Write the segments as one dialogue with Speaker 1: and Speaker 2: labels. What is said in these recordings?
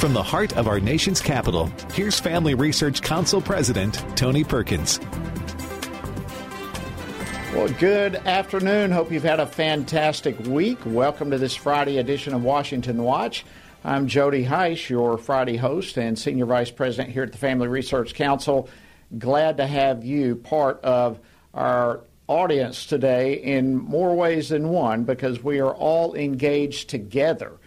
Speaker 1: From the heart of our nation's capital, here's Family Research Council President Tony Perkins.
Speaker 2: Well, good afternoon. Hope you've had a fantastic week. Welcome to this Friday edition of Washington Watch. I'm Jody Hice, your Friday host and Senior Vice President here at the Family Research Council. Glad to have you part of our audience today in more ways than one because we are all engaged together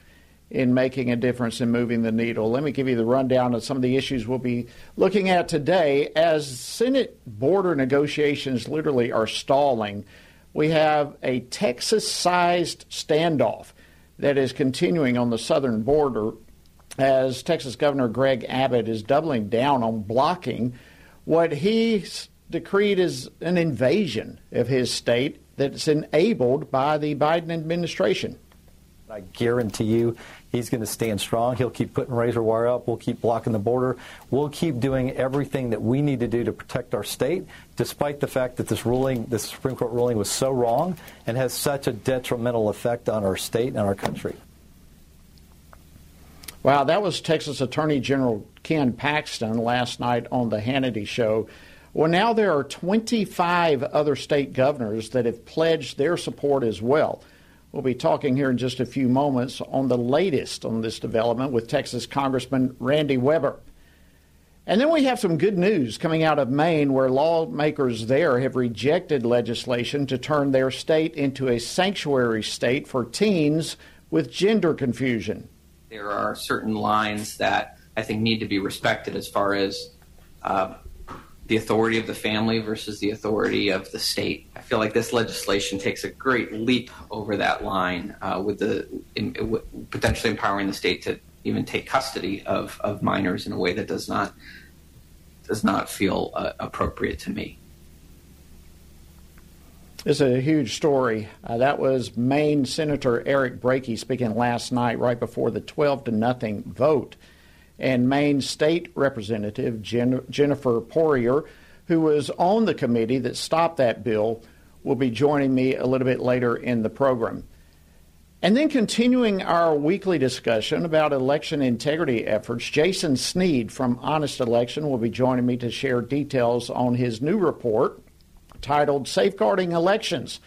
Speaker 2: in making a difference in moving the needle. Let me give you the rundown of some of the issues we'll be looking at today. As Senate border negotiations literally are stalling, we have a Texas sized standoff that is continuing on the southern border as Texas Governor Greg Abbott is doubling down on blocking what he decreed as an invasion of his state that's enabled by the Biden administration.
Speaker 3: I guarantee you he's going to stand strong. He'll keep putting razor wire up. We'll keep blocking the border. We'll keep doing everything that we need to do to protect our state, despite the fact that this ruling, this Supreme Court ruling, was so wrong and has such a detrimental effect on our state and our country.
Speaker 2: Wow, that was Texas Attorney General Ken Paxton last night on the Hannity Show. Well, now there are 25 other state governors that have pledged their support as well. We'll be talking here in just a few moments on the latest on this development with Texas Congressman Randy Weber. And then we have some good news coming out of Maine, where lawmakers there have rejected legislation to turn their state into a sanctuary state for teens with gender confusion.
Speaker 4: There are certain lines that I think need to be respected as far as uh, the authority of the family versus the authority of the state. I feel like this legislation takes a great leap over that line uh, with the in, potentially empowering the state to even take custody of, of minors in a way that does not does not feel uh, appropriate to me.
Speaker 2: It's a huge story. Uh, that was Maine Senator Eric Brakey speaking last night, right before the 12 to nothing vote and Maine State Representative Jen- Jennifer Poirier, who was on the committee that stopped that bill, will be joining me a little bit later in the program. And then continuing our weekly discussion about election integrity efforts, Jason Snead from Honest Election will be joining me to share details on his new report titled Safeguarding Elections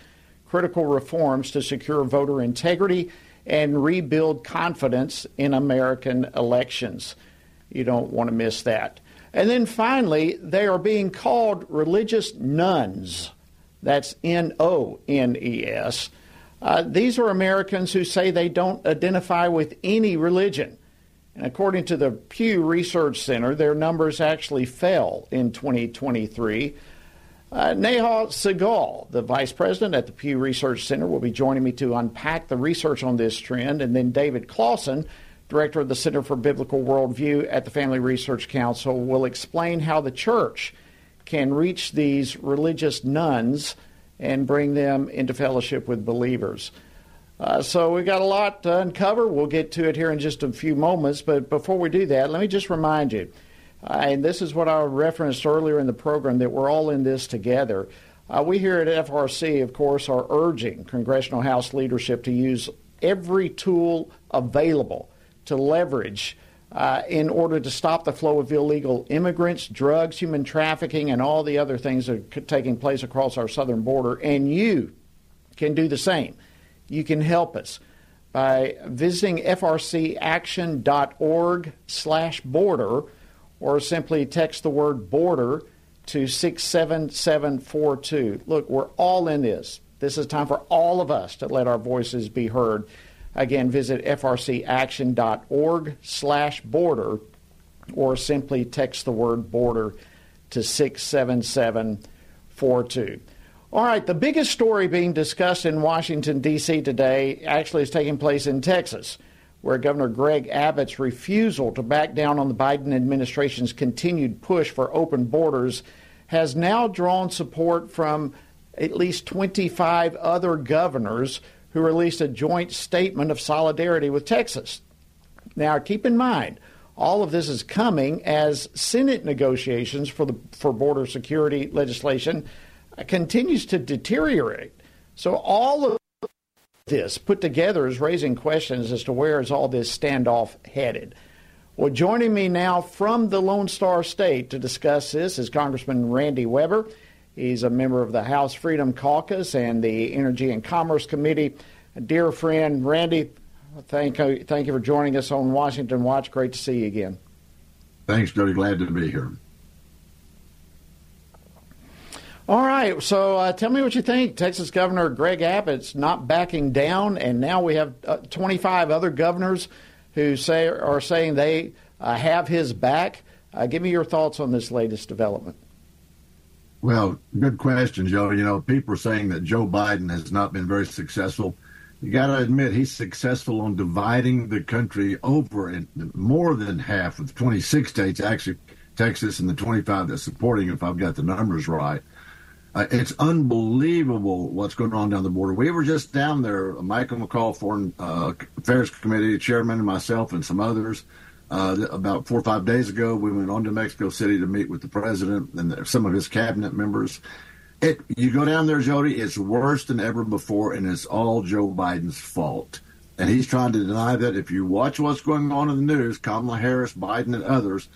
Speaker 2: Critical Reforms to Secure Voter Integrity and rebuild confidence in American elections. You don't want to miss that. And then finally, they are being called religious nones. That's N O N E S. Uh, these are Americans who say they don't identify with any religion. And according to the Pew Research Center, their numbers actually fell in 2023 uh, Neha Sahgal, the vice president at the Pew Research Center, will be joining me to unpack the research on this trend. And then David Closson, director of the Center for Biblical Worldview at the Family Research Council, will explain how the church can reach these religious nones and bring them into fellowship with believers. Uh, so we've got a lot to uncover. We'll get to it here in just a few moments. But before we do that, let me just remind you and this is what I referenced earlier in the program that we're all in this together. Uh, we here at FRC, of course, are urging Congressional House leadership to use every tool available to leverage uh, in order to stop the flow of illegal immigrants, drugs, human trafficking, and all the other things that are taking place across our southern border. And you can do the same. You can help us by visiting frcaction.org slash border or simply text the word border to 67742. Look, we're all in this. This is time for all of us to let our voices be heard. Again, visit frcaction.org slash border or simply text the word border to 67742. All right, the biggest story being discussed in Washington, D.C. today actually is taking place in Texas where Governor Greg Abbott's refusal to back down on the Biden administration's continued push for open borders has now drawn support from at least 25 other governors who released a joint statement of solidarity with Texas. Now, keep in mind, all of this is coming as Senate negotiations for the for border security legislation continues to deteriorate. So all of this put together is raising questions as to where is all this standoff headed. Well, joining me now from the Lone Star State to discuss this is Congressman Randy Weber. He's a member of the House Freedom Caucus and the Energy and Commerce Committee. A dear friend, Randy, thank you, thank you for joining us on Washington Watch. Great to see you again.
Speaker 5: Thanks, Jody. Glad to be here.
Speaker 2: All right, so uh, tell me what you think. Texas Governor Greg Abbott's not backing down, and now we have uh, 25 other governors who say are saying they uh, have his back. Uh, give me your thoughts on this latest development.
Speaker 5: Well, good question, Joe. You know, people are saying that Joe Biden has not been very successful. You got to admit he's successful on dividing the country over in more than half of 26 states, actually Texas and the 25 that's supporting, if I've got the numbers right. Uh, it's unbelievable what's going on down the border. We were just down there, Michael McCaul, Foreign uh, Affairs Committee chairman, and myself, and some others. Uh, about four or five days ago, we went on to Mexico City to meet with the president and some of his cabinet members. It, you go down there, Jody, it's worse than ever before, and it's all Joe Biden's fault. And he's trying to deny that. If you watch what's going on in the news, Kamala Harris, Biden, and others,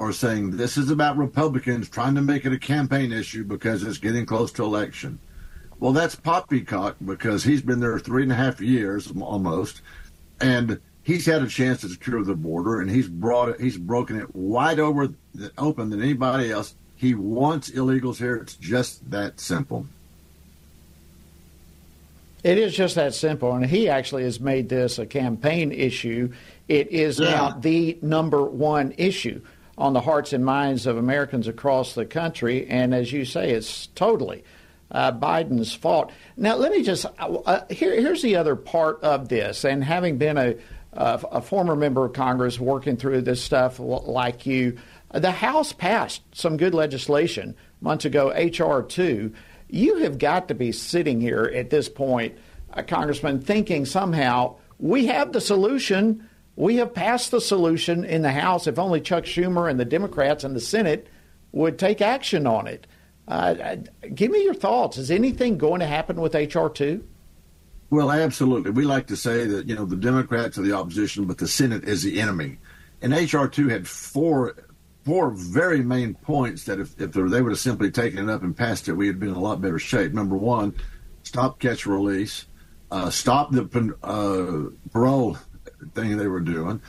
Speaker 5: are saying this is about Republicans trying to make it a campaign issue because it's getting close to election. Well, that's poppycock because he's been there three and a half years almost, and he's had a chance to secure the border, and he's brought it, he's broken it wide over the, open than anybody else. He wants illegals here. It's just that simple.
Speaker 2: It is just that simple, and he actually has made this a campaign issue. It is yeah. now the number one issue on the hearts and minds of Americans across the country. And as you say, it's totally uh, Biden's fault. Now, let me just uh, uh here, here's the other part of this. And having been a, a former member of Congress working through this stuff like you, the House passed some good legislation months ago, H.R. 2. You have got to be sitting here at this point, uh, Congressman, thinking somehow we have the solution we have passed the solution in the House if only Chuck Schumer and the Democrats in the Senate would take action on it. Uh, uh give me your thoughts. Is anything going to happen with H.R. 2?
Speaker 5: Well, absolutely. We like to say that, you know, the Democrats are the opposition, but the Senate is the enemy. And H.R. 2 had four four very main points that if, if they would have simply taken it up and passed it, we would been in a lot better shape. Number one, stop, catch, release. Uh, stop the uh, parole thing they were doing,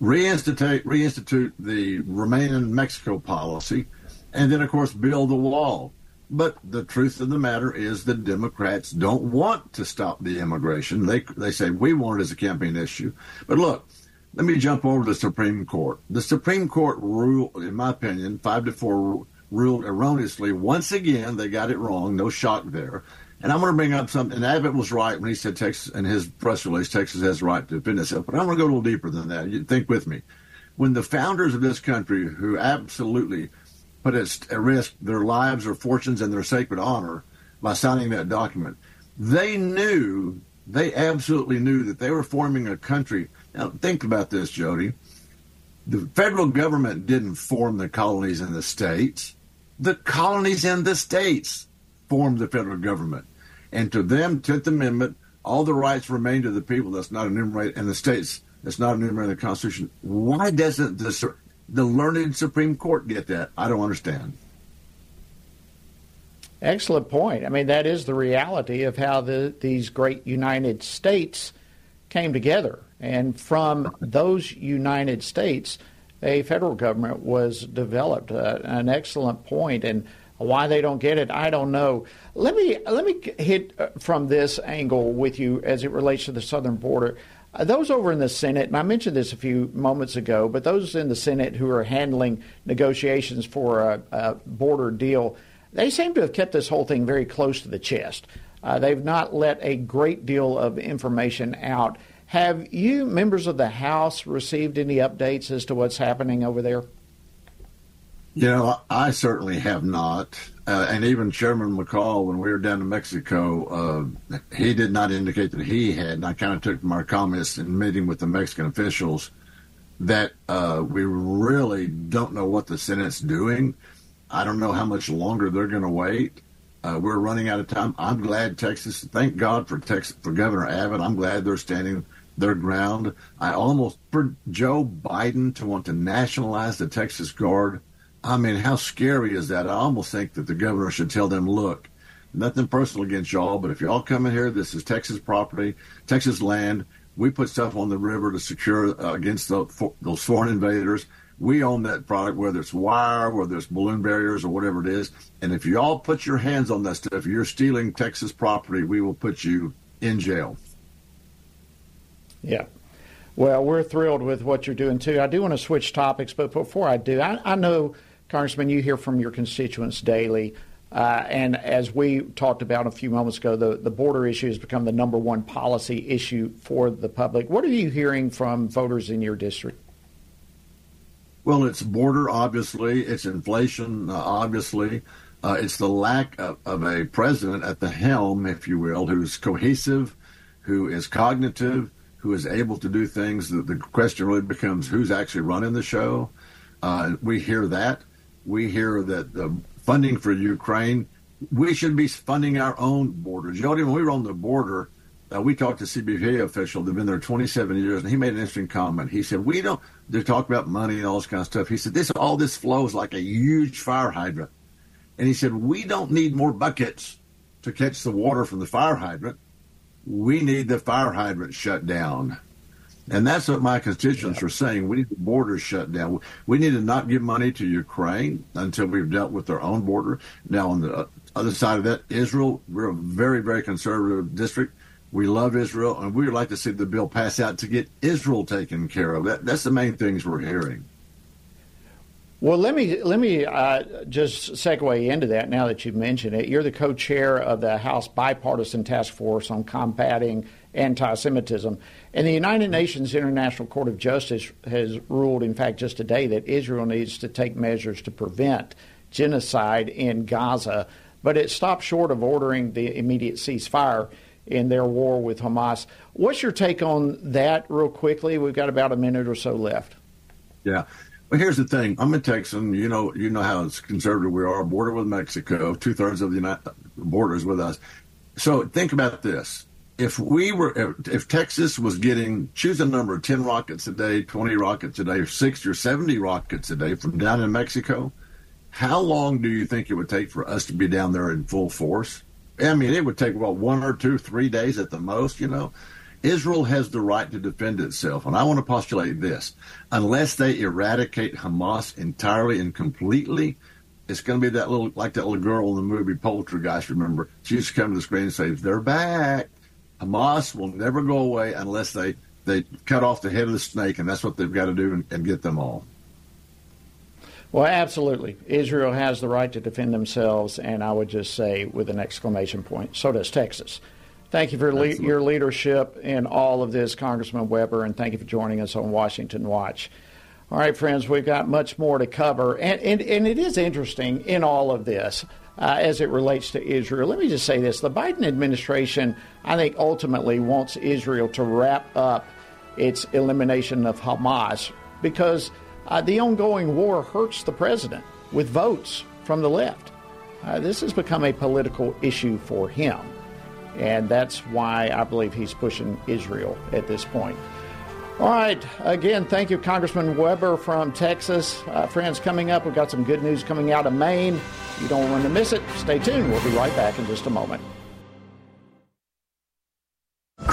Speaker 5: reinstitute reinstitute the Remain in Mexico policy, and then of course build the wall. But the truth of the matter is the Democrats don't want to stop the immigration. They they say we want it as a campaign issue. But look, let me jump over to the Supreme Court. The Supreme Court ruled, in my opinion, five to four ruled erroneously. Once again, they got it wrong. No shock there. And I'm going to bring up something. And Abbott was right when he said Texas, in his press release, Texas has the right to defend itself. But I'm going to go a little deeper than that. You think with me. When the founders of this country, who absolutely put at risk their lives, their fortunes, and their sacred honor by signing that document, they knew, they absolutely knew that they were forming a country. Now, think about this, Jody. The federal government didn't form the colonies and the states. The colonies and the states formed the federal government. And to them, Tenth Amendment, all the rights remain to the people. That's not enumerated, in the states. That's not enumerated in the Constitution. Why doesn't the the learned Supreme Court get that? I don't understand.
Speaker 2: Excellent point. I mean, that is the reality of how the, these great United States came together. And from those United States, a federal government was developed. Uh, an excellent point. And why they don't get it, I don't know. Let me let me hit uh, from this angle with you as it relates to the southern border. Uh, those over in the Senate, and I mentioned this a few moments ago, but those in the Senate who are handling negotiations for a, a border deal, they seem to have kept this whole thing very close to the chest. Uh, they've not let a great deal of information out. Have you, members of the House, received any updates as to what's happening over there?
Speaker 5: You know, I certainly have not. Uh, and even Chairman McCaul, when we were down in Mexico, uh, he did not indicate that he had. And I kind of took our comments in meeting with the Mexican officials that uh, we really don't know what the Senate's doing. I don't know how much longer they're going to wait. Uh, we're running out of time. I'm glad Texas. Thank God for Texas for Governor Abbott. I'm glad they're standing their ground. I almost for Joe Biden to want to nationalize the Texas Guard. I mean, how scary is that? I almost think that the governor should tell them, look, nothing personal against y'all, but if y'all come in here, this is Texas property, Texas land. We put stuff on the river to secure uh, against the, for, those foreign invaders. We own that product, whether it's wire, whether it's balloon barriers, or whatever it is. And if y'all put your hands on that stuff, you're stealing Texas property, we will put you in jail.
Speaker 2: Yeah. Well, we're thrilled with what you're doing too. I do want to switch topics, but before I do, I, I know, Congressman, you hear from your constituents daily. Uh, and as we talked about a few moments ago, the, the border issue has become the number one policy issue for the public. What are you hearing from voters in your district?
Speaker 5: Well, it's border, obviously. It's inflation, uh, obviously. Uh, it's the lack of, of, a president at the helm, if you will, who's cohesive, who is cognitive, who is able to do things. The, the question really becomes who's actually running the show. Uh, we hear that. We hear that the funding for Ukraine, we should be funding our own borders. You know, when we were on the border, uh, we talked to CBP official. They've been there 27 years, and he made an interesting comment. He said, "We don't." They talk about money and all this kind of stuff. He said, "This all this flows like a huge fire hydrant," and he said, "We don't need more buckets to catch the water from the fire hydrant. We need the fire hydrant shut down." And that's what my constituents are saying. We need the borders shut down. We need to not give money to Ukraine until we've dealt with our own border. Now, on the other side of that, Israel, we're a very, very conservative district. We love Israel, and we would like to see the bill pass out to get Israel taken care of. That, that's the main things we're hearing.
Speaker 2: Well, let me let me uh, just segue into that. Now that you've mentioned it, you're the co-chair of the House Bipartisan Task Force on Combating Anti-Semitism, and the United Nations International Court of Justice has ruled, in fact, just today, that Israel needs to take measures to prevent genocide in Gaza. But it stopped short of ordering the immediate ceasefire in their war with Hamas. What's your take on that, real quickly? We've got about a minute or so left.
Speaker 5: Yeah. Well, here's the thing. I'm a Texan. You know, you know how conservative we are. Border with Mexico. Two thirds of the United, borders with us. So think about this. If we were, if Texas was getting, choose a number, 10 rockets a day, 20 rockets a day, or 60 or 70 rockets a day from down in Mexico, how long do you think it would take for us to be down there in full force? I mean, it would take, well, one or two, three days at the most, you know. Israel has the right to defend itself. And I want to postulate this unless they eradicate Hamas entirely and completely, it's going to be that little, like that little girl in the movie Poltergeist, remember? She used to come to the screen and say, They're back. Hamas will never go away unless they, they cut off the head of the snake, and that's what they've got to do and, and get them all.
Speaker 2: Well, absolutely. Israel has the right to defend themselves, and I would just say with an exclamation point, so does Texas. Thank you for le- your leadership in all of this, Congressman Weber, and thank you for joining us on Washington Watch. All right, friends, we've got much more to cover, and, and, and it is interesting in all of this uh, as it relates to Israel. Let me just say this the Biden administration, I think, ultimately wants Israel to wrap up its elimination of Hamas because uh, the ongoing war hurts the president with votes from the left. Uh, this has become a political issue for him. And that's why I believe he's pushing Israel at this point. All right. Again, thank you, Congressman Weber from Texas. Uh, friends, coming up, we've got some good news coming out of Maine. You don't want to miss it. Stay tuned. We'll be right back in just a moment.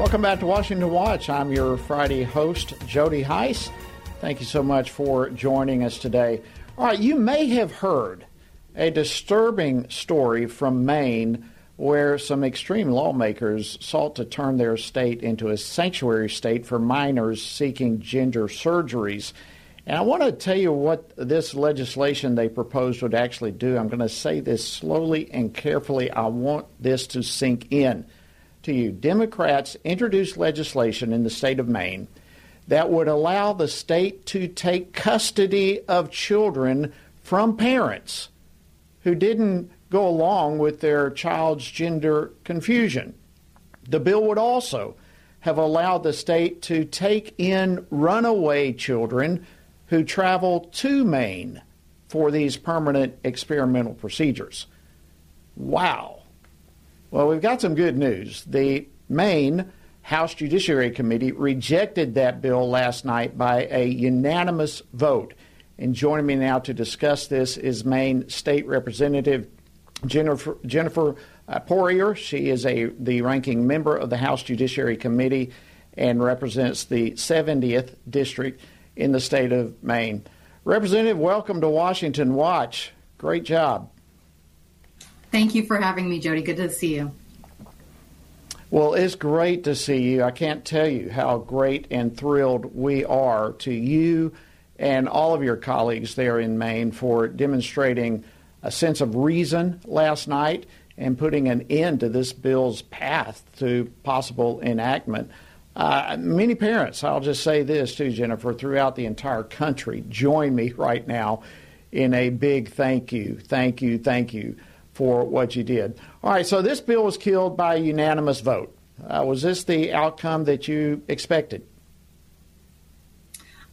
Speaker 2: Welcome back to Washington Watch. I'm your Friday host, Jody Hice. Thank you so much for joining us today. All right, you may have heard a disturbing story from Maine where some extreme lawmakers sought to turn their state into a sanctuary state for minors seeking gender surgeries. And I want to tell you what this legislation they proposed would actually do. I'm going to say this slowly and carefully. I want this to sink in to you. Democrats introduced legislation in the state of Maine that would allow the state to take custody of children from parents who didn't go along with their child's gender confusion. The bill would also have allowed the state to take in runaway children who travel to Maine for these permanent experimental procedures. Wow. Well, we've got some good news. The Maine House Judiciary Committee rejected that bill last night by a unanimous vote. And joining me now to discuss this is Maine State Representative Jennifer, Jennifer uh, Poirier. She is a the ranking member of the House Judiciary Committee and represents the 70th district in the state of Maine. Representative, welcome to Washington Watch. Great job.
Speaker 6: Thank you for having me, Jody. Good to see you.
Speaker 2: Well, it's great to see you. I can't tell you how great and thrilled we are to you and all of your colleagues there in Maine for demonstrating a sense of reason last night and putting an end to this bill's path to possible enactment. Uh, many parents, I'll just say this too, Jennifer, throughout the entire country, join me right now in a big thank you, thank you, thank you for what you did. All right, so this bill was killed by unanimous vote. Uh, was this the outcome that you expected?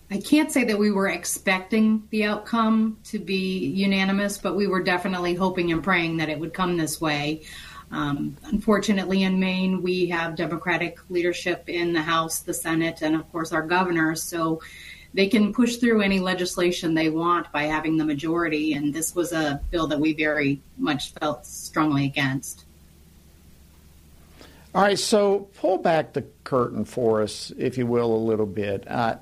Speaker 6: I can't say that we were expecting the outcome to be unanimous, but we were definitely hoping and praying that it would come this way. Um, unfortunately, in Maine, we have Democratic leadership in the House, the Senate, and of course our governor. So they can push through any legislation they want by having the majority. And this was a bill that we very much felt strongly against.
Speaker 2: All right, so pull back the curtain for us, if you will, a little bit. Uh,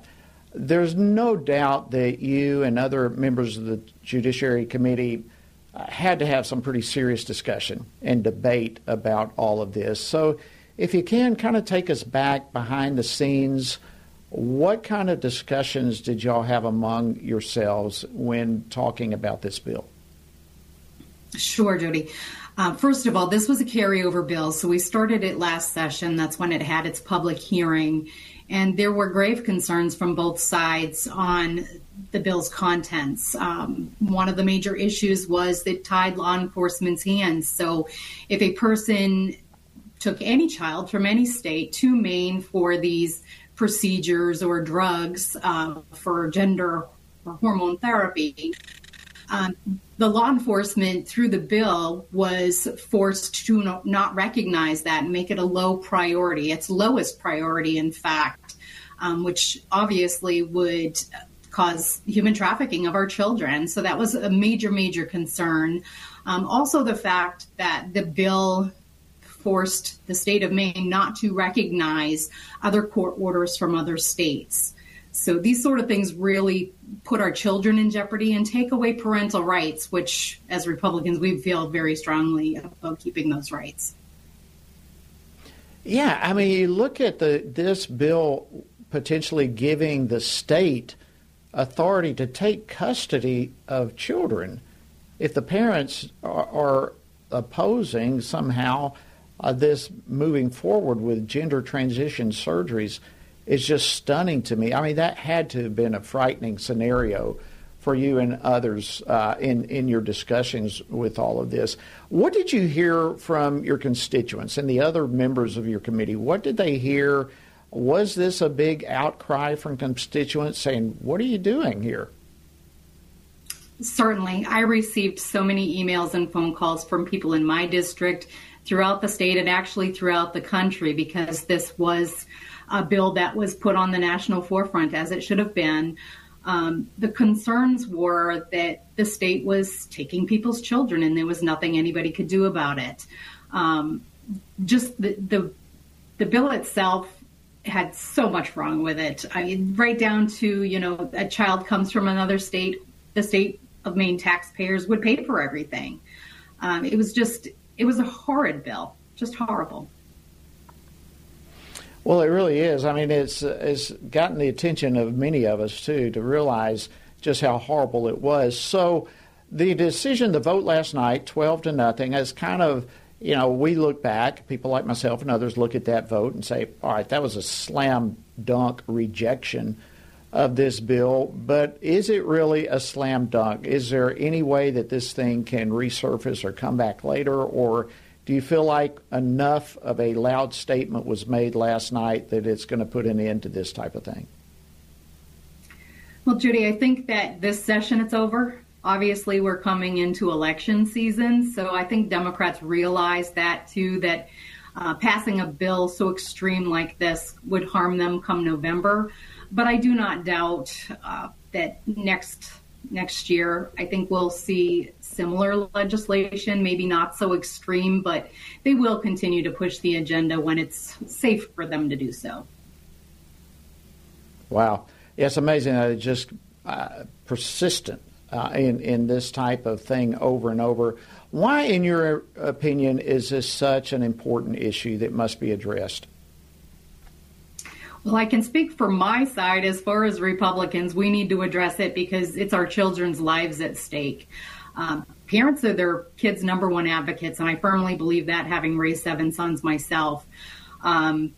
Speaker 2: there's no doubt that you and other members of the Judiciary Committee uh, had to have some pretty serious discussion and debate about all of this. So, if you can kind of take us back behind the scenes, what kind of discussions did y'all have among yourselves when talking about this bill?
Speaker 6: Sure, Jody. Uh, first of all, this was a carryover bill, so we started it last session. That's when it had its public hearing. And there were grave concerns from both sides on the bill's contents. Um, one of the major issues was that tied law enforcement's hands. So if a person took any child from any state to Maine for these procedures or drugs uh, for gender or hormone therapy, um, the law enforcement through the bill was forced to no, not recognize that and make it a low priority, its lowest priority, in fact, um, which obviously would cause human trafficking of our children. So that was a major, major concern. Um, also, the fact that the bill forced the state of Maine not to recognize other court orders from other states. So these sort of things really put our children in jeopardy and take away parental rights, which, as Republicans, we feel very strongly about keeping those rights.
Speaker 2: Yeah, I mean, you look at the this bill potentially giving the state authority to take custody of children if the parents are, are opposing somehow uh, this moving forward with gender transition surgeries is just stunning to me. I mean, that had to have been a frightening scenario for you and others uh, in in your discussions with all of this. What did you hear from your constituents and the other members of your committee? What did they hear? Was this a big outcry from constituents saying, "What are you doing here"?
Speaker 6: Certainly, I received so many emails and phone calls from people in my district, throughout the state, and actually throughout the country because this was a bill that was put on the national forefront as it should have been. Um, the concerns were that the state was taking people's children and there was nothing anybody could do about it. Um, just the, the, the bill itself had so much wrong with it. I mean, right down to you know a child comes from another state, the state of Maine taxpayers would pay for everything. Um, it was just it was a horrid bill, just horrible.
Speaker 2: Well, it really is. I mean, it's it's gotten the attention of many of us too to realize just how horrible it was. So, the decision, the vote last night, twelve to nothing, is kind of you know we look back, people like myself and others look at that vote and say, all right, that was a slam dunk rejection of this bill. But is it really a slam dunk? Is there any way that this thing can resurface or come back later, or do you feel like enough of a loud statement was made last night that it's going to put an end to this type of thing?
Speaker 6: Well, Judy, I think that this session it's over. Obviously, we're coming into election season, so I think Democrats realize that too. That uh, passing a bill so extreme like this would harm them come November. But I do not doubt uh, that next next year, I think we'll see similar legislation, maybe not so extreme, but they will continue to push the agenda when it's safe for them to do so.
Speaker 2: Wow. It's amazing that it's just uh, persistent uh, in, in this type of thing over and over. Why, in your opinion, is this such an important issue that must be addressed?
Speaker 6: Well, I can speak for my side as far as Republicans. We need to address it because it's our children's lives at stake. Um, parents are their kids' number one advocates, and I firmly believe that, having raised seven sons myself. Um,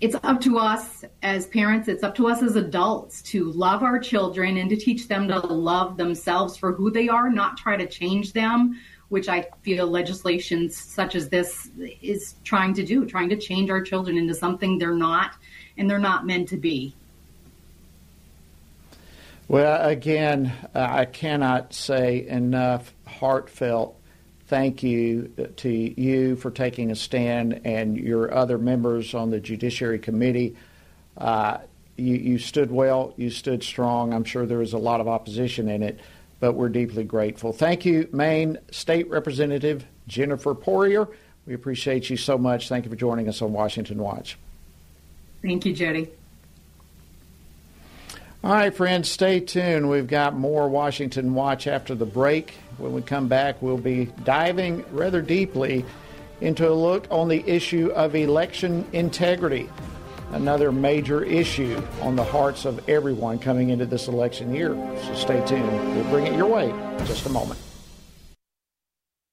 Speaker 6: it's up to us as parents, it's up to us as adults to love our children and to teach them to love themselves for who they are, not try to change them, which I feel legislation such as this is trying to do, trying to change our children into something they're not and they're not meant to be.
Speaker 2: Well, again, I cannot say enough heartfelt thank you to you for taking a stand and your other members on the Judiciary Committee. Uh, you, you, stood well, you stood strong. I'm sure there was a lot of opposition in it, but we're deeply grateful. Thank you, Maine State Representative Jennifer Poirier. We appreciate you so much. Thank you for joining us on Washington Watch.
Speaker 6: Thank you, Jody.
Speaker 2: All right, friends, stay tuned. We've got more Washington Watch after the break. When we come back, we'll be diving rather deeply into a look on the issue of election integrity, another major issue on the hearts of everyone coming into this election year. So stay tuned. We'll bring it your way in just a moment.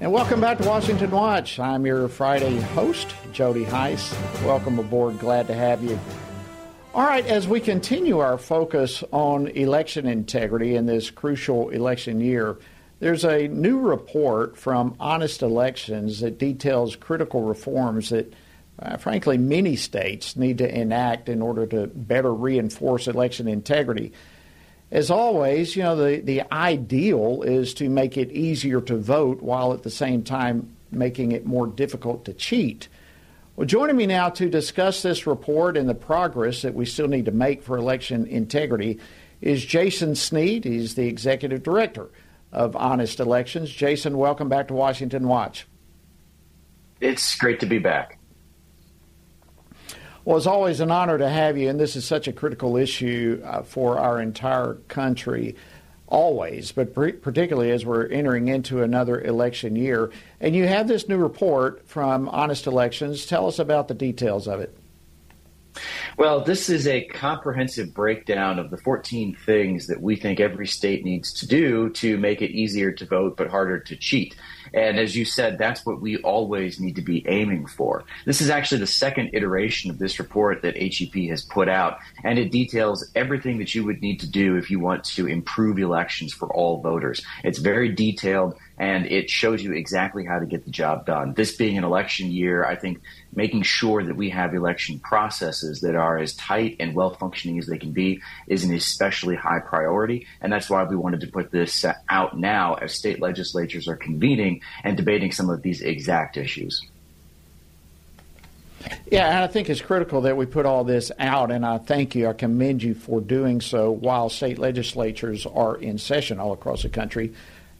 Speaker 2: And welcome back to Washington Watch. I'm your Friday host, Jody Hice. Welcome aboard. Glad to have you. All right, as we continue our focus on election integrity in this crucial election year, there's a new report from Honest Elections that details critical reforms that, uh, frankly, many states need to enact in order to better reinforce election integrity as always, you know, the, the ideal is to make it easier to vote while at the same time making it more difficult to cheat. Well, joining me now to discuss this report and the progress that we still need to make for election integrity is Jason Snead. He's the executive director of Honest Elections. Jason, welcome back to Washington Watch.
Speaker 7: It's great to be back.
Speaker 2: Well, it's always an honor to have you, and this is such a critical issue uh, for our entire country, always, but particularly as we're entering into another election year. And you have this new report from Honest Elections. Tell us about the details of it.
Speaker 7: Well, this is a comprehensive breakdown of the 14 things that we think every state needs to do to make it easier to vote but harder to cheat. And as you said, that's what we always need to be aiming for. This is actually the second iteration of this report that HEP has put out, and it details everything that you would need to do if you want to improve elections for all voters. It's very detailed and it shows you exactly how to get the job done. This being an election year, I think making sure that we have election processes that are as tight and well functioning as they can be is an especially high priority. And that's why we wanted to put this out now as state legislatures are convening and debating some of these exact issues.
Speaker 2: Yeah, and I think it's critical that we put all this out, and I thank you. I commend you for doing so while state legislatures are in session all across the country,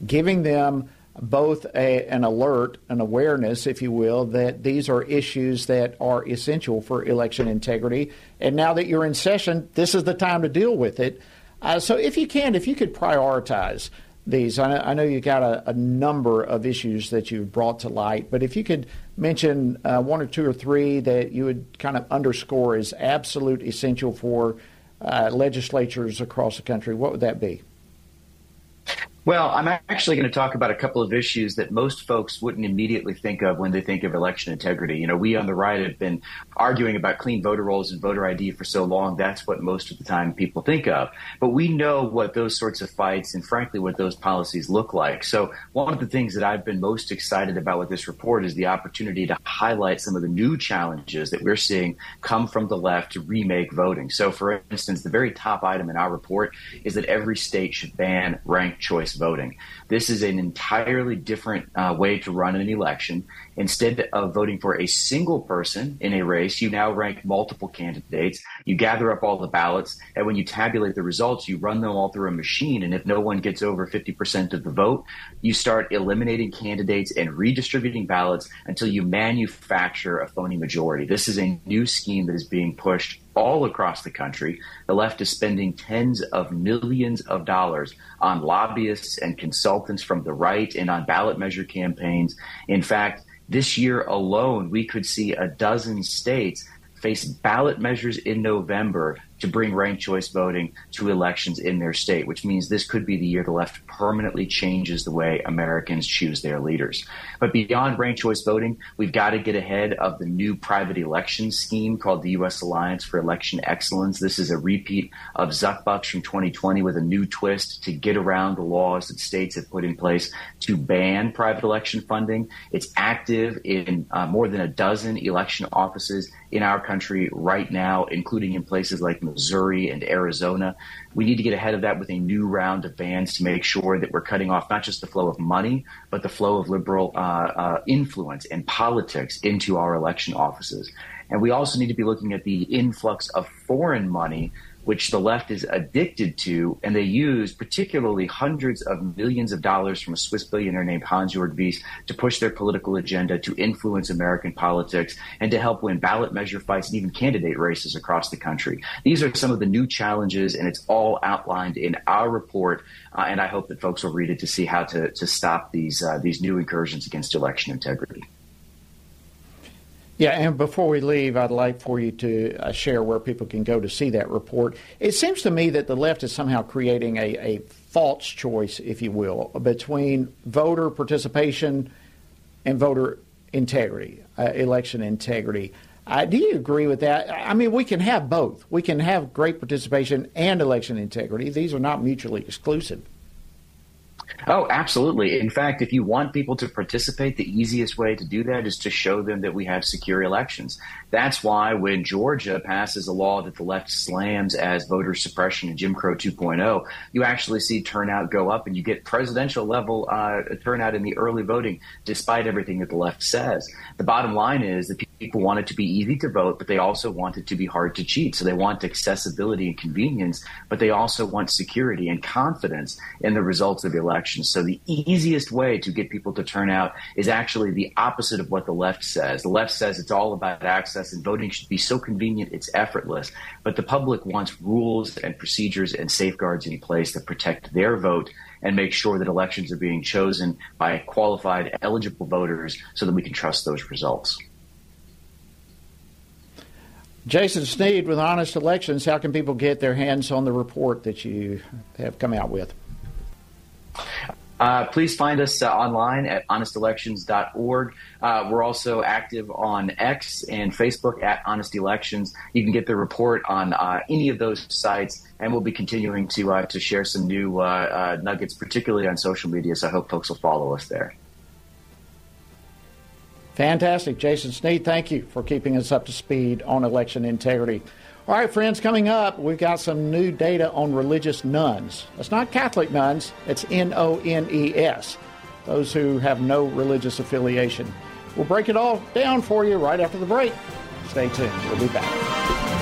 Speaker 2: giving them both a, an alert, an awareness, if you will, that these are issues that are essential for election integrity. And now that you're in session, this is the time to deal with it. Uh, so, if you can, if you could prioritize these, I, I know you've got a, a, number of issues that you've brought to light, but if you could mention uh, one or two or three that you would kind of underscore as absolute essential for uh, legislatures across the country, what would that be?
Speaker 7: Well, I'm actually going to talk about a couple of issues that most folks wouldn't immediately think of when they think of election integrity. You know, we on the right have been arguing about clean voter rolls and voter ID for so long. That's what most of the time people think of. But we know what those sorts of fights and, frankly, what those policies look like. So, one of the things that I've been most excited about with this report is the opportunity to highlight some of the new challenges that we're seeing come from the left to remake voting. So, for instance, the very top item in our report is that every state should ban ranked choice voting. This is an entirely different uh, way to run an election. Instead of voting for a single person in a race, you now rank multiple candidates. You gather up all the ballots, and when you tabulate the results, you run them all through a machine. And if no one gets over 50% of the vote, you start eliminating candidates and redistributing ballots until you manufacture a phony majority. This is a new scheme that is being pushed all across the country. The left is spending tens of millions of dollars on lobbyists and consultants from the right and on ballot measure campaigns. In fact, this year alone, we could see a dozen states face ballot measures in November to bring ranked choice voting to elections in their state, which means this could be the year the left permanently changes the way Americans choose their leaders. But beyond ranked choice voting, we've got to get ahead of the new private election scheme called the U.S. Alliance for Election Excellence. This is a repeat of Zuckbucks from 2020 with a new twist to get around the laws that states have put in place to ban private election funding. It's active in uh, more than a dozen election offices in our country right now, including in places like Missouri and Arizona. We need to get ahead of that with a new round of bans to make sure that we're cutting off not just the flow of money, but the flow of liberal uh, uh, influence and politics into our election offices. And we also need to be looking at the influx of foreign money which the left is addicted to, and they use particularly hundreds of millions of dollars from a Swiss billionaire named Hans-Jörg Wyss to push their political agenda, to influence American politics, and to help win ballot measure fights and even candidate races across the country. These are some of the new challenges, and it's all outlined in our report. Uh, and I hope that folks will read it to see how to, to stop these uh, these new incursions against election integrity.
Speaker 2: Yeah, and before we leave, I'd like for you to uh, share where people can go to see that report. It seems to me that the left is somehow creating a, a false choice, if you will, between voter participation and voter integrity, uh, election integrity. Uh, do you agree with that? I mean, we can have both. We can have great participation and election integrity. These are not mutually exclusive.
Speaker 7: Oh, absolutely. In fact, if you want people to participate, the easiest way to do that is to show them that we have secure elections. That's why when Georgia passes a law that the left slams as voter suppression and Jim Crow 2.0, you actually see turnout go up and you get presidential level uh, turnout in the early voting, despite everything that the left says. The bottom line is that people want it to be easy to vote, but they also want it to be hard to cheat. So they want accessibility and convenience, but they also want security and confidence in the results of the. So the easiest way to get people to turn out is actually the opposite of what the left says. The left says it's all about access and voting should be so convenient it's effortless. But the public wants rules and procedures and safeguards in place that protect their vote and make sure that elections are being chosen by qualified, eligible voters so that we can trust those results.
Speaker 2: Jason Snead with Honest Elections, how can people get their hands on the report that you have come out with?
Speaker 7: Uh, please find us uh, online at honestelections.org. Uh, we're also active on X and Facebook at Honest Elections. You can get the report on uh, any of those sites, and we'll be continuing to uh, to share some new uh, nuggets, particularly on social media. So I hope folks will follow us there.
Speaker 2: Fantastic, Jason Snead. Thank you for keeping us up to speed on election integrity. All right, friends, coming up, we've got some new data on religious nones. It's not Catholic nuns, it's N O N E S, those who have no religious affiliation. We'll break it all down for you right after the break. Stay tuned. We'll be back.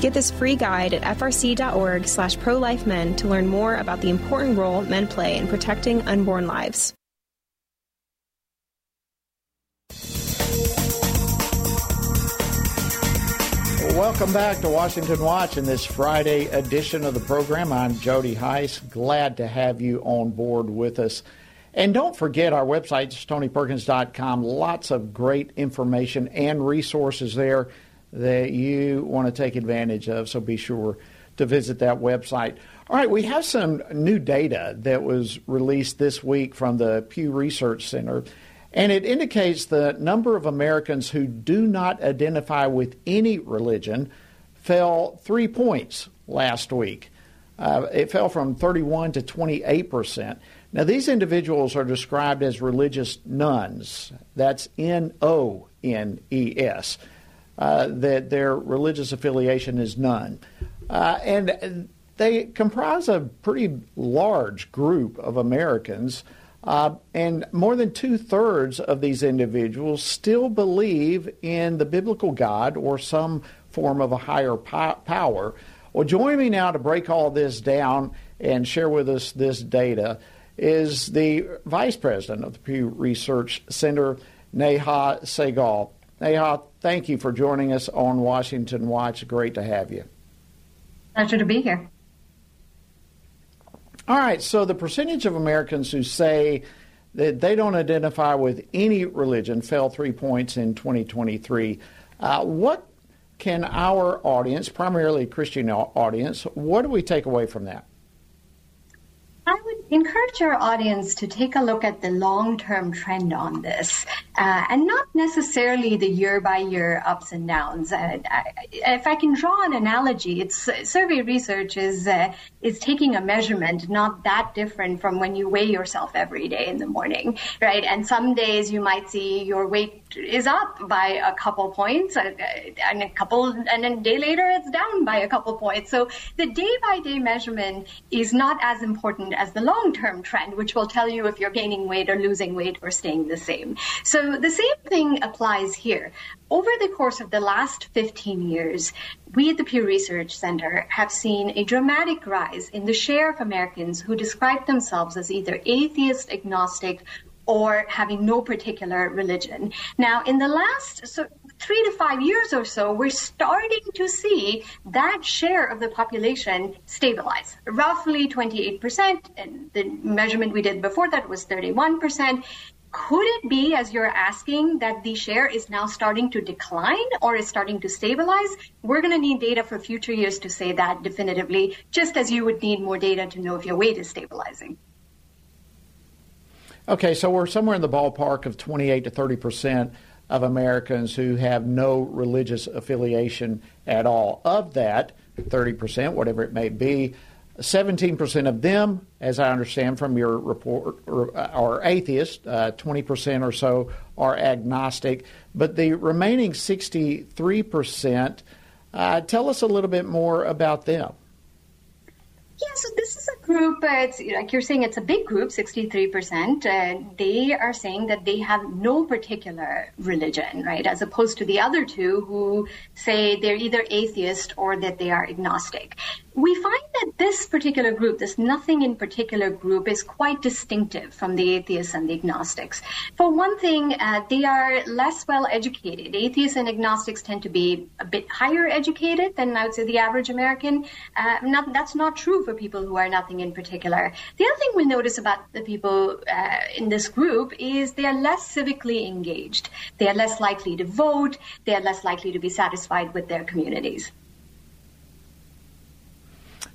Speaker 8: Get this free guide at frc.org slash prolifemen to learn more about the important role men play in protecting unborn lives.
Speaker 2: Welcome back to Washington Watch in this Friday edition of the program. I'm Jody Hice. Glad to have you on board with us. And don't forget our website, tonyperkins.com. Lots of great information and resources there that you want to take advantage of, so be sure to visit that website. All right, we have some new data that was released this week from the Pew Research Center, and it indicates the number of Americans who do not identify with any religion fell three points last week. Uh, it fell from 31 to 28 percent. Now, these individuals are described as religious nones. That's N O N E S. Uh, that their religious affiliation is none. Uh, and they comprise a pretty large group of Americans. Uh, and more than two thirds of these individuals still believe in the biblical God or some form of a higher po- power. Well, join me now to break all this down and share with us this data is the vice president of the Pew Research Center, Neha Sahgal. Neha, thank you for joining us on Washington Watch. Great to have you.
Speaker 9: Pleasure to be here.
Speaker 2: All right, so the percentage of Americans who say that they don't identify with any religion fell three points in 2023. Uh, what can our audience, primarily Christian audience, what do we take away from that?
Speaker 9: I would encourage our audience to take a look at the long term trend on this uh, and not necessarily the year by year ups and downs. Uh, if I can draw an analogy, it's survey research is uh, is taking a measurement not that different from when you weigh yourself every day in the morning, right? And some days you might see your weight is up by a couple points, uh, and a couple, and a day later it's down by a couple points. So the day by day measurement is not as important as the long term trend, which will tell you if you're gaining weight or losing weight or staying the same. So the same thing applies here. Over the course of the last 15 years, we at the Pew Research Center have seen a dramatic rise in the share of Americans who describe themselves as either atheist, agnostic, or having no particular religion. Now, in the last so three to five years or so, we're starting to see that share of the population stabilize. Roughly 28%, and the measurement we did before that was 31%. Could it be, as you're asking, that the share is now starting to decline or is starting to stabilize? We're going to need data for future years to say that definitively, just as you would need more data to know if your weight is stabilizing.
Speaker 2: Okay, so we're somewhere in the ballpark of 28 to 30 percent of Americans who have no religious affiliation at all. Of that, 30 percent, whatever it may be, 17 percent of them, as I understand from your report, are atheists. Uh, 20 percent or so are agnostic, but the remaining 63 percent. Uh, tell us a little bit more about them.
Speaker 9: Yeah, so this is a group, uh, it's, like you're saying, it's a big group, 63%. Uh, they are saying that they have no particular religion, right? As opposed to the other two who say they're either atheist or that they are agnostic we find that this particular group, this nothing in particular group, is quite distinctive from the atheists and the agnostics. For one thing, uh, they are less well educated. Atheists and agnostics tend to be a bit higher educated than I would say the average American. Uh, not, that's not true for people who are nothing in particular. The other thing we notice about the people uh, in this group is they are less civically engaged. They are less likely to vote. They are less likely to be satisfied with their communities.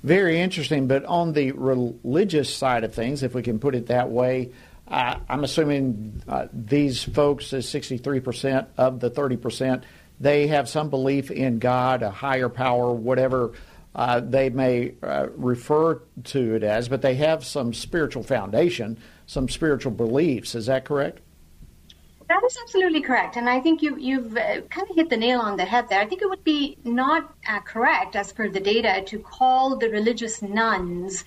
Speaker 2: Very interesting. But on the religious side of things, if we can put it that way, uh, I'm assuming uh, these folks, 63% of the 30%, they have some belief in God, a higher power, whatever uh, they may uh, refer to it as, but they have some spiritual foundation, some spiritual beliefs. Is that correct?
Speaker 9: That is absolutely correct, and I think you, you've uh, kind of hit the nail on the head there. I think it would be not uh, correct, as per the data, to call the religious nones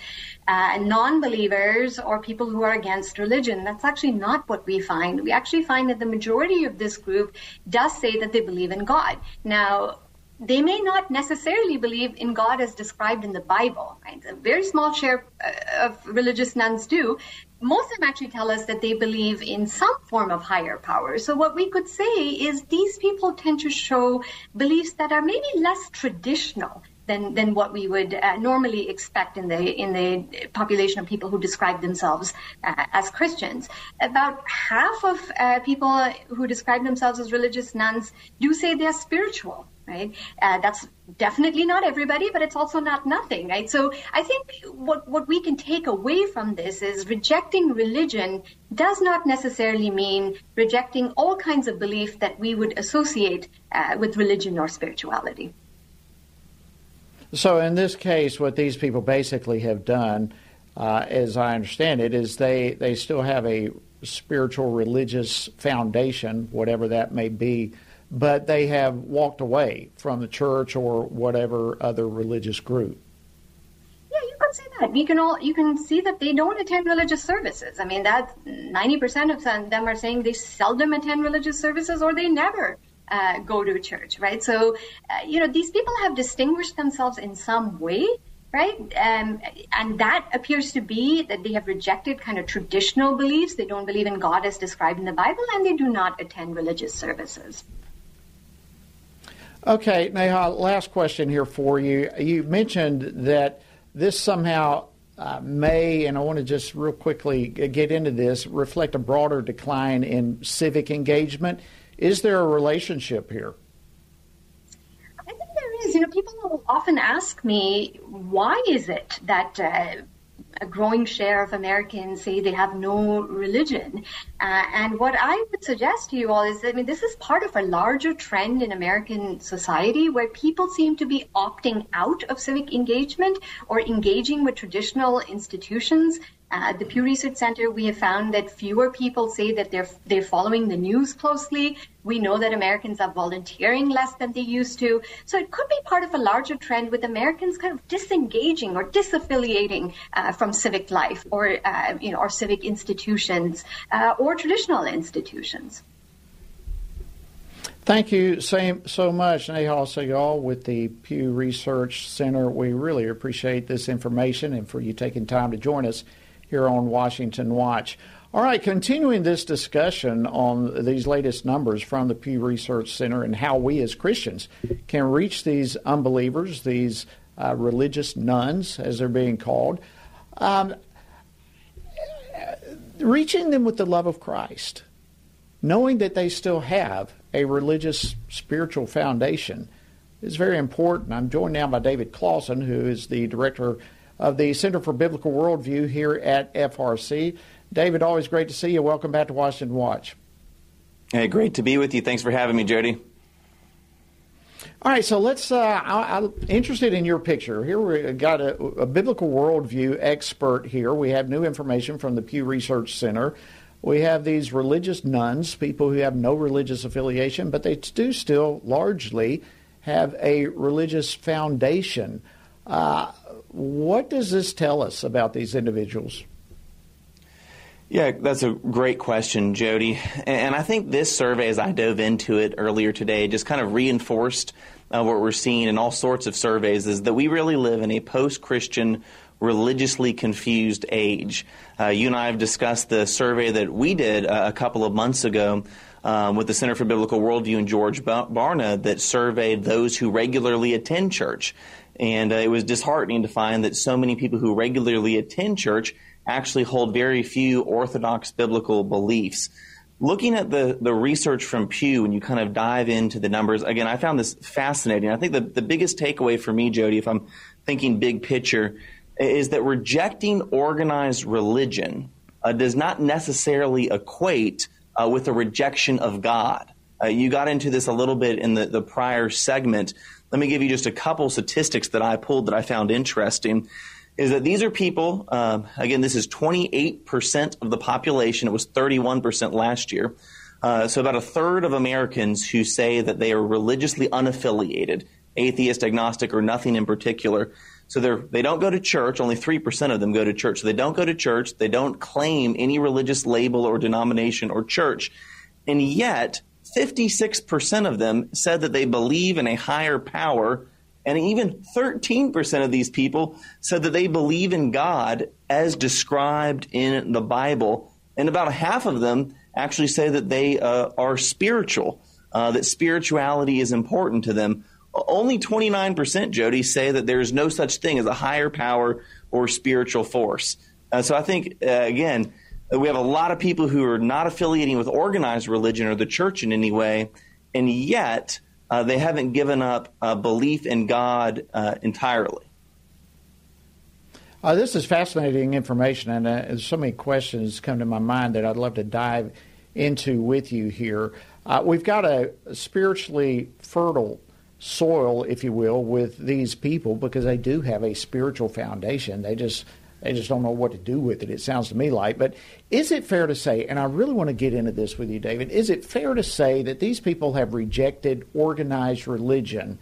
Speaker 9: uh, non-believers or people who are against religion. That's actually not what we find. We actually find that the majority of this group does say that they believe in God. Now, they may not necessarily believe in God as described in the Bible. Right? A very small share uh, of religious nones do, most of them actually tell us that they believe in some form of higher power. So what we could say is these people tend to show beliefs that are maybe less traditional than, than what we would uh, normally expect in the in the population of people who describe themselves uh, as Christians. About half of uh, people who describe themselves as religious nones do say they are spiritual right? Uh, that's definitely not everybody, but it's also not nothing, right? So I think what, what we can take away from this is rejecting religion does not necessarily mean rejecting all kinds of belief that we would associate uh, with religion or spirituality.
Speaker 2: So in this case, what these people basically have done, uh, as I understand it, is they, they still have a spiritual religious foundation, whatever that may be, but they have walked away from the church or whatever other religious group.
Speaker 9: Yeah, you can say that. You can all you can see that they don't attend religious services. I mean, that ninety percent of them are saying they seldom attend religious services or they never uh, go to church, right? So, uh, you know, these people have distinguished themselves in some way, right? Um, and that appears to be that they have rejected kind of traditional beliefs. They don't believe in God as described in the Bible, and they do not attend religious services.
Speaker 2: Okay, Neha, last question here for you. You mentioned that this somehow uh, may, and I want to just real quickly get into this, reflect a broader decline in civic engagement. Is there a relationship here?
Speaker 9: I think there is. You know, people often ask me, why is it that uh, a growing share of Americans say they have no religion. Uh, and what I would suggest to you all is, I mean, this is part of a larger trend in American society where people seem to be opting out of civic engagement or engaging with traditional institutions at the Pew Research Center, we have found that fewer people say that they're they're following the news closely. We know that Americans are volunteering less than they used to. So it could be part of a larger trend with Americans kind of disengaging or disaffiliating uh, from civic life or uh, you know or civic institutions uh, or traditional institutions.
Speaker 2: Thank you so much, Nehal Sahgal with the Pew Research Center. We really appreciate this information and for you taking time to join us here on Washington Watch. All right, continuing this discussion on these latest numbers from the Pew Research Center and how we as Christians can reach these unbelievers, these uh, religious nones, as they're being called, um, reaching them with the love of Christ, knowing that they still have a religious, spiritual foundation is very important. I'm joined now by David Closson, who is the director of the Center for Biblical Worldview here at FRC. David, always great to see you. Welcome back to Washington Watch.
Speaker 10: Hey, great to be with you. Thanks for having me, Jody.
Speaker 2: All right, so let's. Uh, I, am interested in your picture. Here we got a, a, biblical worldview expert here. We have new information from the Pew Research Center. We have these religious nones, people who have no religious affiliation, but they do still largely have a religious foundation. Uh, what does this tell us about these individuals?
Speaker 10: Yeah, that's a great question, Jody. And I think this survey, as I dove into it earlier today, just kind of reinforced uh, what we're seeing in all sorts of surveys is that we really live in a post Christian, religiously confused age. Uh, you and I have discussed the survey that we did uh, a couple of months ago. Um, with the Center for Biblical Worldview and George Barna that surveyed those who regularly attend church. And uh, it was disheartening to find that so many people who regularly attend church actually hold very few orthodox biblical beliefs. Looking at the, the research from Pew, and you kind of dive into the numbers, again, I found this fascinating. I think the, the biggest takeaway for me, Jody, if I'm thinking big picture, is that rejecting organized religion uh, does not necessarily equate uh, with a rejection of God. Uh, you got into this a little bit in the, the prior segment. Let me give you just a couple statistics that I pulled that I found interesting is that these are people, uh, again, this is 28% of the population. It was 31% last year. Uh, so about a third of Americans who say that they are religiously unaffiliated, atheist, agnostic, or nothing in particular. So they're, they don't go to church. Only 3% of them go to church. So they don't go to church. They don't claim any religious label or denomination or church. And yet, 56% of them said that they believe in a higher power and even 13% of these people said that they believe in God as described in the Bible. And about half of them actually say that they uh, are spiritual, uh, that spirituality is important to them. Only 29%, Jody, say that there is no such thing as a higher power or spiritual force. Uh, so I think, uh, again, we have a lot of people who are not affiliating with organized religion or the church in any way, and yet uh, they haven't given up uh, belief in God uh, entirely.
Speaker 2: Uh, this is fascinating information, and uh, so many questions come to my mind that I'd love to dive into with you here. Uh, we've got a spiritually fertile soil, if you will, with these people because they do have a spiritual foundation. They just they just don't know what to do with it, it sounds to me like. But is it fair to say, and I really want to get into this with you, David, is it fair to say that these people have rejected organized religion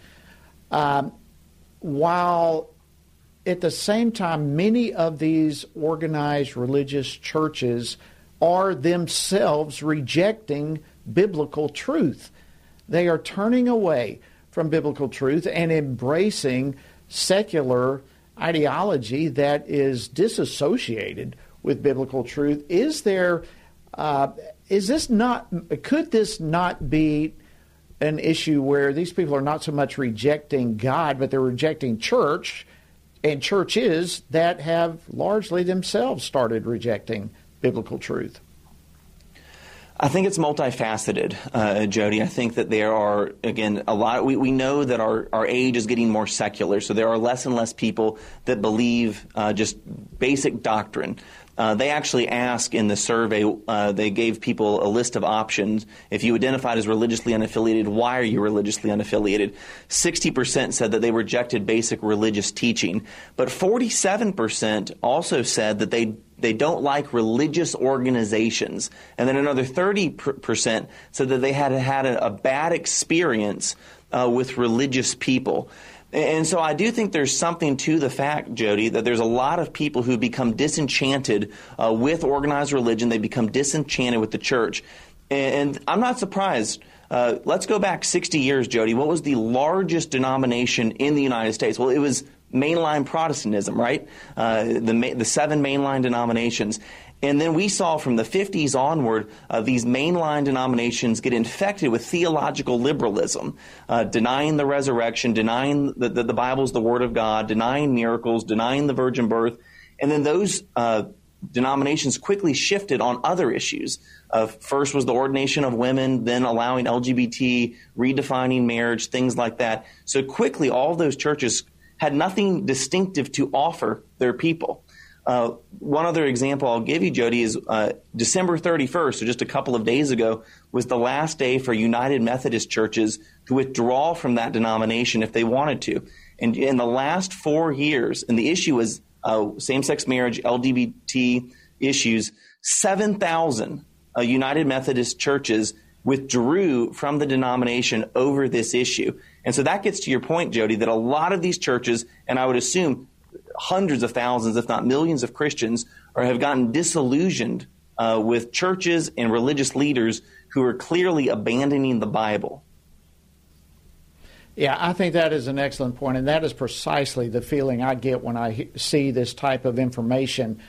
Speaker 2: um, while at the same time many of these organized religious churches are themselves rejecting biblical truth? They are turning away from biblical truth and embracing secular ideology that is disassociated with biblical truth. Is there, uh, is this not, could this not be an issue where these people are not so much rejecting God, but they're rejecting church and churches that have largely themselves started rejecting biblical truth?
Speaker 10: I think it's multifaceted, uh, Jody. I think that there are, again, a lot. We, we know that our, our age is getting more secular, so there are less and less people that believe uh, just basic doctrine. Uh, they actually ask in the survey, uh, they gave people a list of options. If you identified as religiously unaffiliated, why are you religiously unaffiliated? 60% said that they rejected basic religious teaching, but 47% also said that they they don't like religious organizations. And then another 30% said that they had had a, bad experience uh, with religious people. And so I do think there's something to the fact, Jody, that there's a lot of people who become disenchanted uh, with organized religion. They become disenchanted with the church. And I'm not surprised. Uh, let's go back 60 years, Jody. What was the largest denomination in the United States? Well, it was mainline Protestantism, right? Uh, the, the seven mainline denominations. And then we saw from the 50s onward uh, these mainline denominations get infected with theological liberalism, uh, denying the resurrection, denying that the, the Bible is the Word of God, denying miracles, denying the virgin birth. And then those uh, denominations quickly shifted on other issues. First was the ordination of women, then allowing LGBT, redefining marriage, things like that. So quickly, all those churches had nothing distinctive to offer their people. Uh, one other example I'll give you, Jody, is uh, December 31st, so just a couple of days ago, was the last day for United Methodist churches to withdraw from that denomination if they wanted to. And in the last four years, and the issue was uh, same sex marriage, LGBT issues, 7,000 uh, United Methodist churches withdrew from the denomination over this issue. And so that gets to your point, Jody, that a lot of these churches, and I would assume hundreds of thousands, if not millions of Christians, or have gotten disillusioned uh, with churches and religious leaders who are clearly abandoning the Bible.
Speaker 2: Yeah, I think that is an excellent point, and that is precisely the feeling I get when I see this type of information.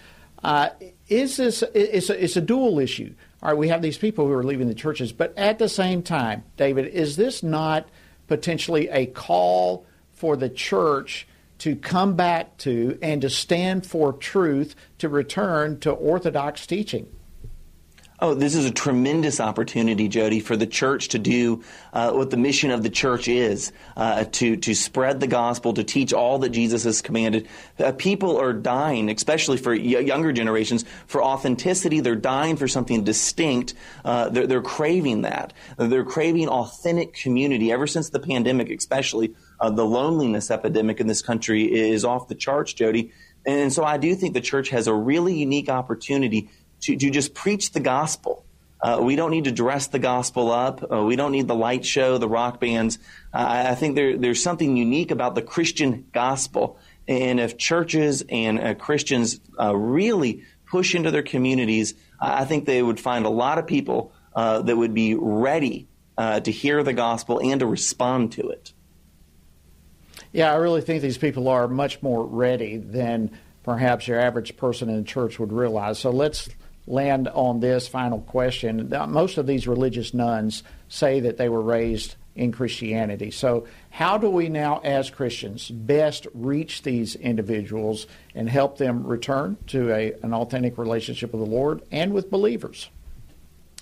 Speaker 2: Uh, is this it's a, it's a dual issue? All right, we have these people who are leaving the churches, but at the same time, David, is this not potentially a call for the church to come back to and to stand for truth to return to orthodox teaching?
Speaker 10: Oh, this is a tremendous opportunity, Jody, for the church to do uh, what the mission of the church is uh, to, to spread the gospel, to teach all that Jesus has commanded. Uh, people are dying, especially for y- younger generations, for authenticity. They're dying for something distinct. Uh, they're, they're, craving that. They're craving authentic community. Ever since the pandemic, especially, uh, the loneliness epidemic in this country is off the charts, Jody. And so I do think the church has a really unique opportunity to, to just preach the gospel. Uh, we don't need to dress the gospel up. Uh, we don't need the light show, the rock bands. Uh, I think there, there's something unique about the Christian gospel. And if churches and uh, Christians uh, really push into their communities, I think they would find a lot of people uh, that would be ready to hear the gospel and to respond to it.
Speaker 2: Yeah, I really think these people are much more ready than perhaps your average person in church would realize. So let's land on this final question. Most of these religious nones say that they were raised in Christianity. So, how do we now, as Christians, best reach these individuals and help them return to a, an authentic relationship with the Lord and with believers?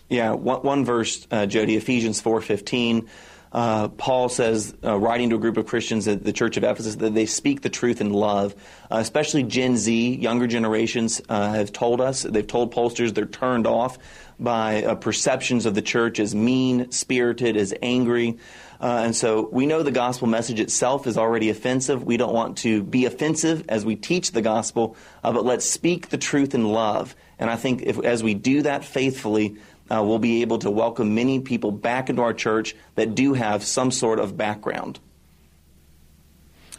Speaker 10: Yeah, one, one verse, uh, Jody, Ephesians four fifteen uh, Paul says, uh, writing to a group of Christians at the Church of Ephesus, that they speak the truth in love. Uh, especially Gen Z, younger generations uh, have told us, they've told pollsters they're turned off by uh, perceptions of the church as mean spirited, as angry. And so we know the gospel message itself is already offensive. We don't want to be offensive as we teach the gospel, but let's speak the truth in love. And I think if, as we do that faithfully, uh, we'll be able to welcome many people back into our church that do have some sort of background.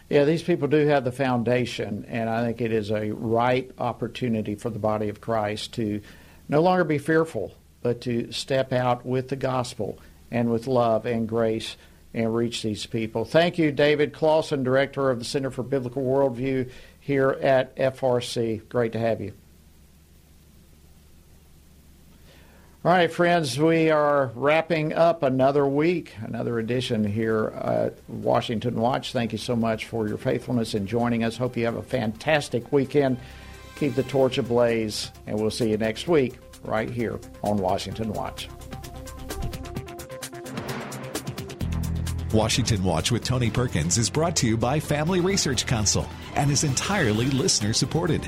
Speaker 2: Yeah, these people do have the foundation, and I think it is a ripe opportunity for the body of Christ to no longer be fearful, but to step out with the gospel and with love and grace and reach these people. Thank you, David Closson, Director of the Center for Biblical Worldview here at FRC. Great to have you. All right, friends, we are wrapping up another week, another edition here at Washington Watch. Thank you so much for your faithfulness in joining us. Hope you have a fantastic weekend. Keep the torch ablaze, and we'll see you next week right here on Washington Watch.
Speaker 1: Washington Watch with Tony Perkins is brought to you by Family Research Council and is entirely listener supported.